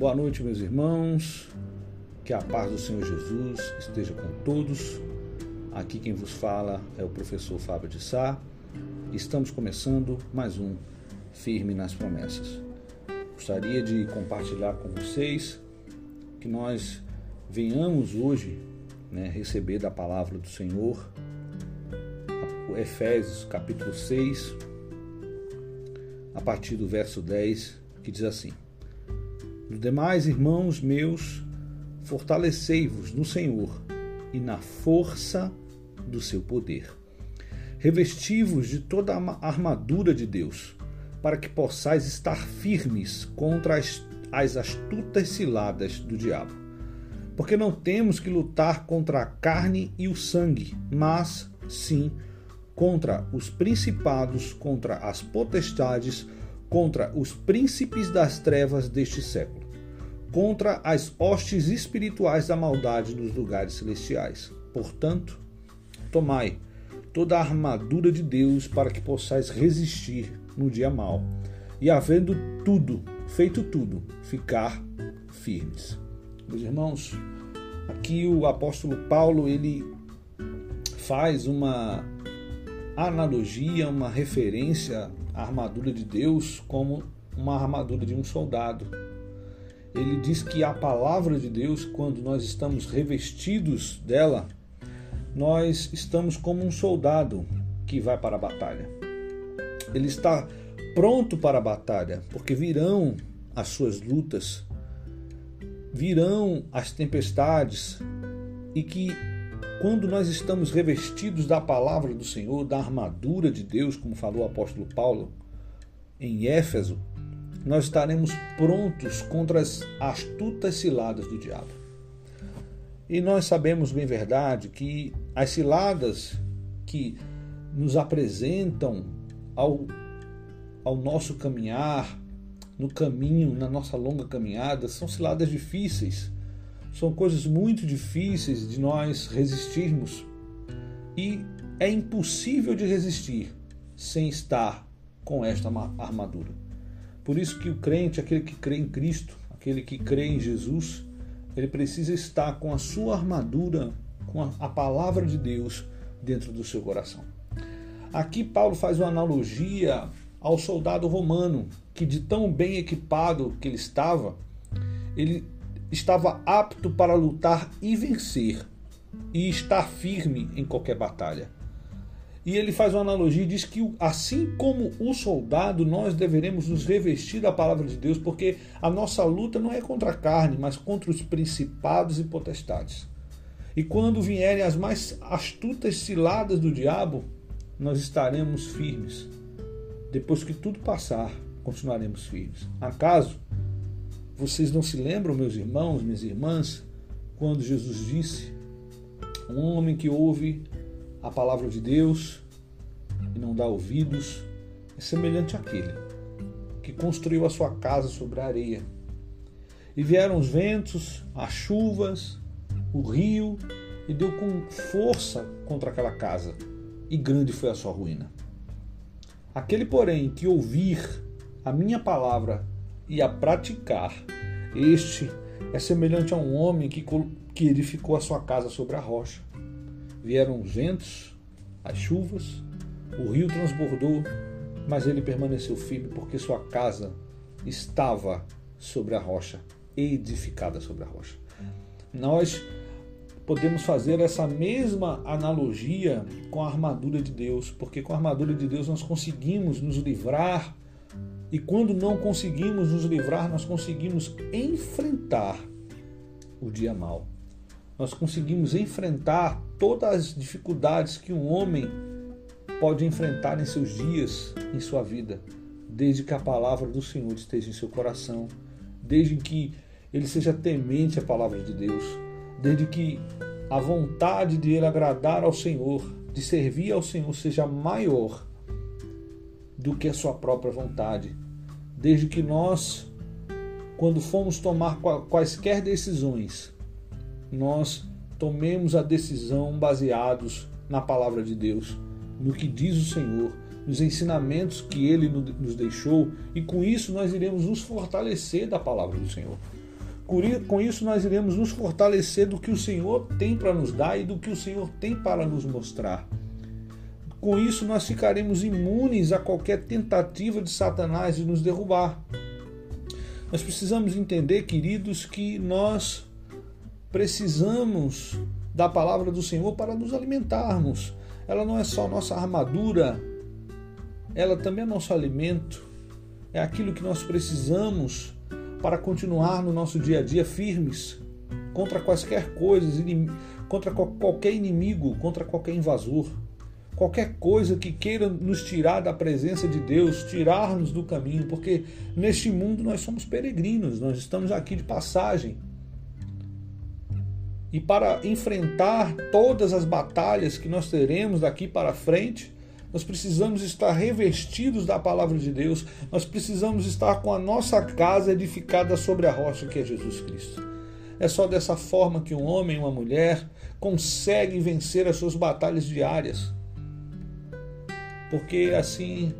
Boa noite, meus irmãos. Que a paz do Senhor Jesus esteja com todos. Aqui quem vos fala é o professor Fábio de Sá. Estamos começando mais um Firme nas Promessas. Gostaria de compartilhar com vocês que nós venhamos hoje né, receber da palavra do Senhor Efésios capítulo 6, a partir do verso 10, que diz assim: Os demais irmãos meus, fortalecei-vos no Senhor e na força do seu poder. Revesti-vos de toda a armadura de Deus, para que possais estar firmes contra as, as astutas ciladas do diabo. Porque não temos que lutar contra a carne e o sangue, mas sim contra os principados, contra as potestades, contra os príncipes das trevas deste século, contra as hostes espirituais da maldade nos lugares celestiais. Portanto, tomai toda a armadura de Deus para que possais resistir no dia mau e, havendo tudo, feito tudo, ficar firmes. Meus irmãos, aqui o apóstolo Paulo ele faz uma analogia, uma referência à armadura de Deus como uma armadura de um soldado. Ele diz que a palavra de Deus, quando nós estamos revestidos dela, nós estamos como um soldado que vai para a batalha. Ele está pronto para a batalha, porque virão as suas lutas, virão as tempestades, e que quando nós estamos revestidos da palavra do Senhor, da armadura de Deus, como falou o apóstolo Paulo em Éfeso, nós estaremos prontos contra as astutas ciladas do diabo. E nós sabemos bem verdade que as ciladas que nos apresentam ao, ao nosso caminhar, no caminho, na nossa longa caminhada, são ciladas difíceis são coisas muito difíceis de nós resistirmos e é impossível de resistir sem estar com esta armadura. Por isso que o crente, aquele que crê em Cristo, aquele que crê em Jesus, ele precisa estar com a sua armadura, com a, palavra de Deus dentro do seu coração. Aqui Paulo faz uma analogia ao soldado romano, que de tão bem equipado que ele estava, ele estava apto para lutar e vencer, e estar firme em qualquer batalha. E ele faz uma analogia e diz que, assim como o soldado, nós deveremos nos revestir da palavra de Deus, porque a nossa luta não é contra a carne, mas contra os principados e potestades. E quando vierem as mais astutas ciladas do diabo, nós estaremos firmes. Depois que tudo passar, continuaremos firmes. Acaso vocês não se lembram, meus irmãos, minhas irmãs, quando Jesus disse: Um homem que ouve a palavra de Deus e não dá ouvidos é semelhante àquele que construiu a sua casa sobre a areia. E vieram os ventos, as chuvas, o rio, e deu com força contra aquela casa, e grande foi a sua ruína. Aquele, porém, que ouvir a minha palavra e a praticar. Este é semelhante a um homem que, que edificou a sua casa sobre a rocha. Vieram os ventos, as chuvas, o rio transbordou, mas ele permaneceu firme porque sua casa estava sobre a rocha, edificada sobre a rocha. Nós podemos fazer essa mesma analogia com a armadura de Deus, porque com a armadura de Deus nós conseguimos nos livrar e quando não conseguimos nos livrar, nós conseguimos enfrentar o dia mal. Nós conseguimos enfrentar todas as dificuldades que um homem pode enfrentar em seus dias, em sua vida, desde que a palavra do Senhor esteja em seu coração, desde que ele seja temente à palavra de Deus, desde que a vontade de ele agradar ao Senhor, de servir ao Senhor, seja maior do que a sua própria vontade. Desde que nós, quando fomos tomar quaisquer decisões, nós tomemos a decisão baseados na palavra de Deus, no que diz o Senhor, nos ensinamentos que ele nos deixou, e com isso nós iremos nos fortalecer da palavra do Senhor. Com isso, nós iremos nos fortalecer do que o Senhor tem para nos dar e do que o Senhor tem para nos mostrar. Com isso, nós ficaremos imunes a qualquer tentativa de Satanás de nos derrubar. Nós precisamos entender, queridos, que nós precisamos da palavra do Senhor para nos alimentarmos. Ela não é só nossa armadura, ela também é nosso alimento, é aquilo que nós precisamos para continuar no nosso dia a dia firmes contra quaisquer coisas, contra qualquer inimigo, contra qualquer invasor. Qualquer coisa que queira nos tirar da presença de Deus, tirar-nos do caminho, porque neste mundo nós somos peregrinos, nós estamos aqui de passagem. E para enfrentar todas as batalhas que nós teremos daqui para frente, nós precisamos estar revestidos da palavra de Deus, nós precisamos estar com a nossa casa edificada sobre a rocha que é Jesus Cristo. É só dessa forma que um homem e uma mulher conseguem vencer as suas batalhas diárias. Porque assim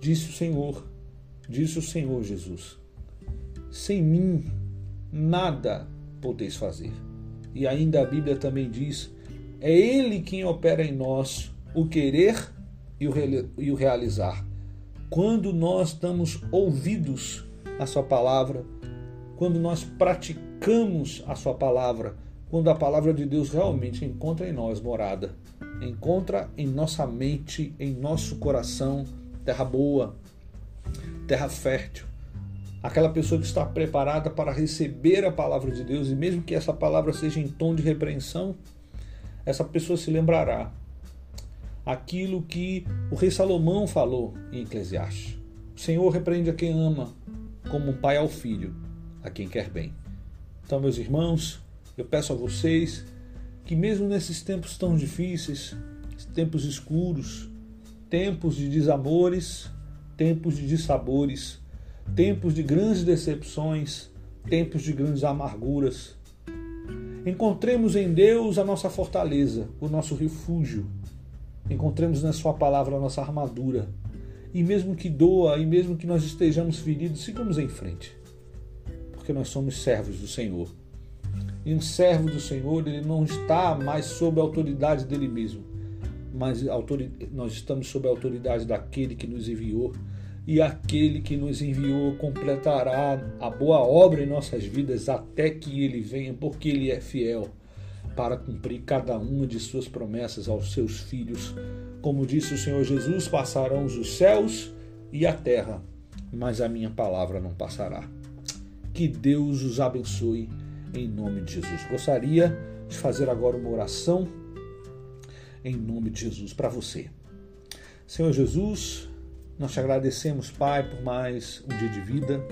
disse o Senhor, disse o Senhor Jesus: sem mim nada podeis fazer. E ainda a Bíblia também diz é Ele quem opera em nós o querer e o realizar. Quando nós damos ouvidos à Sua palavra, quando nós praticamos a Sua palavra, quando a palavra de Deus realmente encontra em nós morada, encontra em nossa mente, em nosso coração, terra boa, terra fértil. Aquela pessoa que está preparada para receber a palavra de Deus, e mesmo que essa palavra seja em tom de repreensão, essa pessoa se lembrará aquilo que o rei Salomão falou em Eclesiastes. O Senhor repreende a quem ama, como um pai ao filho, a quem quer bem. Então, meus irmãos, eu peço a vocês que, mesmo nesses tempos tão difíceis, tempos escuros, tempos de desamores, tempos de dissabores, tempos de grandes decepções, tempos de grandes amarguras, Encontremos em Deus a nossa fortaleza, o nosso refúgio. Encontremos na Sua palavra a nossa armadura. E mesmo que doa, e mesmo que nós estejamos feridos, sigamos em frente. Porque nós somos servos do Senhor. E um servo do Senhor, ele não está mais sob a autoridade dele mesmo, mas nós estamos sob a autoridade daquele que nos enviou e aquele que nos enviou completará a boa obra em nossas vidas até que ele venha, porque ele é fiel para cumprir cada uma de suas promessas aos seus filhos. Como disse o Senhor Jesus: passarão os céus e a terra, mas a minha palavra não passará. Que Deus os abençoe em nome de Jesus. Gostaria de fazer agora uma oração em nome de Jesus para você. Senhor Jesus, nós te agradecemos, Pai, por mais um dia de vida.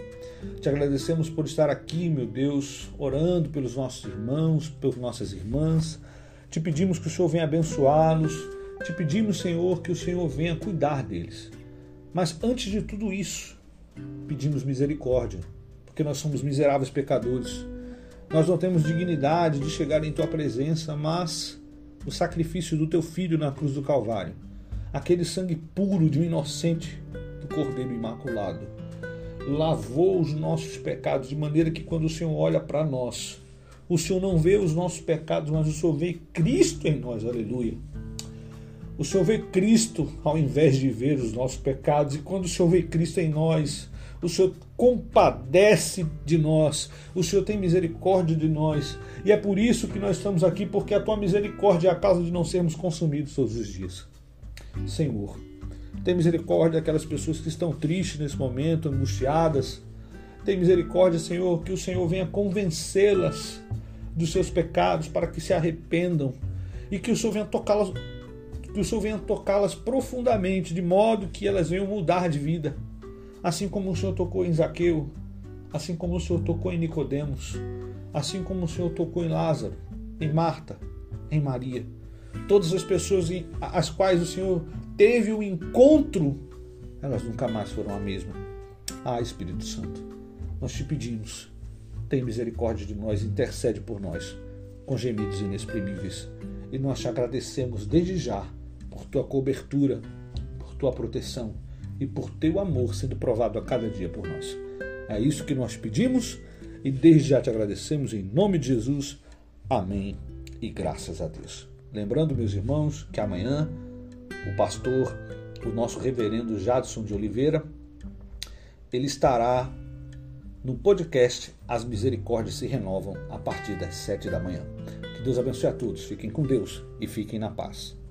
Te agradecemos por estar aqui, meu Deus, orando pelos nossos irmãos, pelas nossas irmãs. Te pedimos que o Senhor venha abençoá-los. Te pedimos, Senhor, que o Senhor venha cuidar deles. Mas antes de tudo isso, pedimos misericórdia, porque nós somos miseráveis pecadores. Nós não temos dignidade de chegar em tua presença, mas o sacrifício do teu filho na cruz do Calvário aquele sangue puro de um inocente do Cordeiro Imaculado. Lavou os nossos pecados de maneira que quando o Senhor olha para nós, o Senhor não vê os nossos pecados, mas o Senhor vê Cristo em nós, aleluia. O Senhor vê Cristo ao invés de ver os nossos pecados, e quando o Senhor vê Cristo em nós, o Senhor compadece de nós, o Senhor tem misericórdia de nós, e é por isso que nós estamos aqui, porque a tua misericórdia é a causa de não sermos consumidos todos os dias. Senhor. Tem misericórdia daquelas pessoas que estão tristes nesse momento, angustiadas. Tem misericórdia, Senhor, que o Senhor venha convencê-las dos seus pecados para que se arrependam e que o Senhor venha tocá-las que o Senhor venha tocá-las profundamente, de modo que elas venham mudar de vida. Assim como o Senhor tocou em Zaqueu, assim como o Senhor tocou em Nicodemos, assim como o Senhor tocou em Lázaro, em Marta, em Maria todas as pessoas às quais o Senhor teve o um encontro, elas nunca mais foram a mesma. Ah, Espírito Santo, nós te pedimos, tem misericórdia de nós, intercede por nós, com gemidos inexprimíveis. E nós te agradecemos desde já por tua cobertura, por tua proteção e por teu amor sendo provado a cada dia por nós. É isso que nós pedimos e desde já te agradecemos em nome de Jesus. Amém e graças a Deus. Lembrando, meus irmãos, que amanhã o pastor, o nosso reverendo Jadson de Oliveira, ele estará no podcast As Misericórdias se Renovam a partir das sete da manhã. Que Deus abençoe a todos. Fiquem com Deus e fiquem na paz.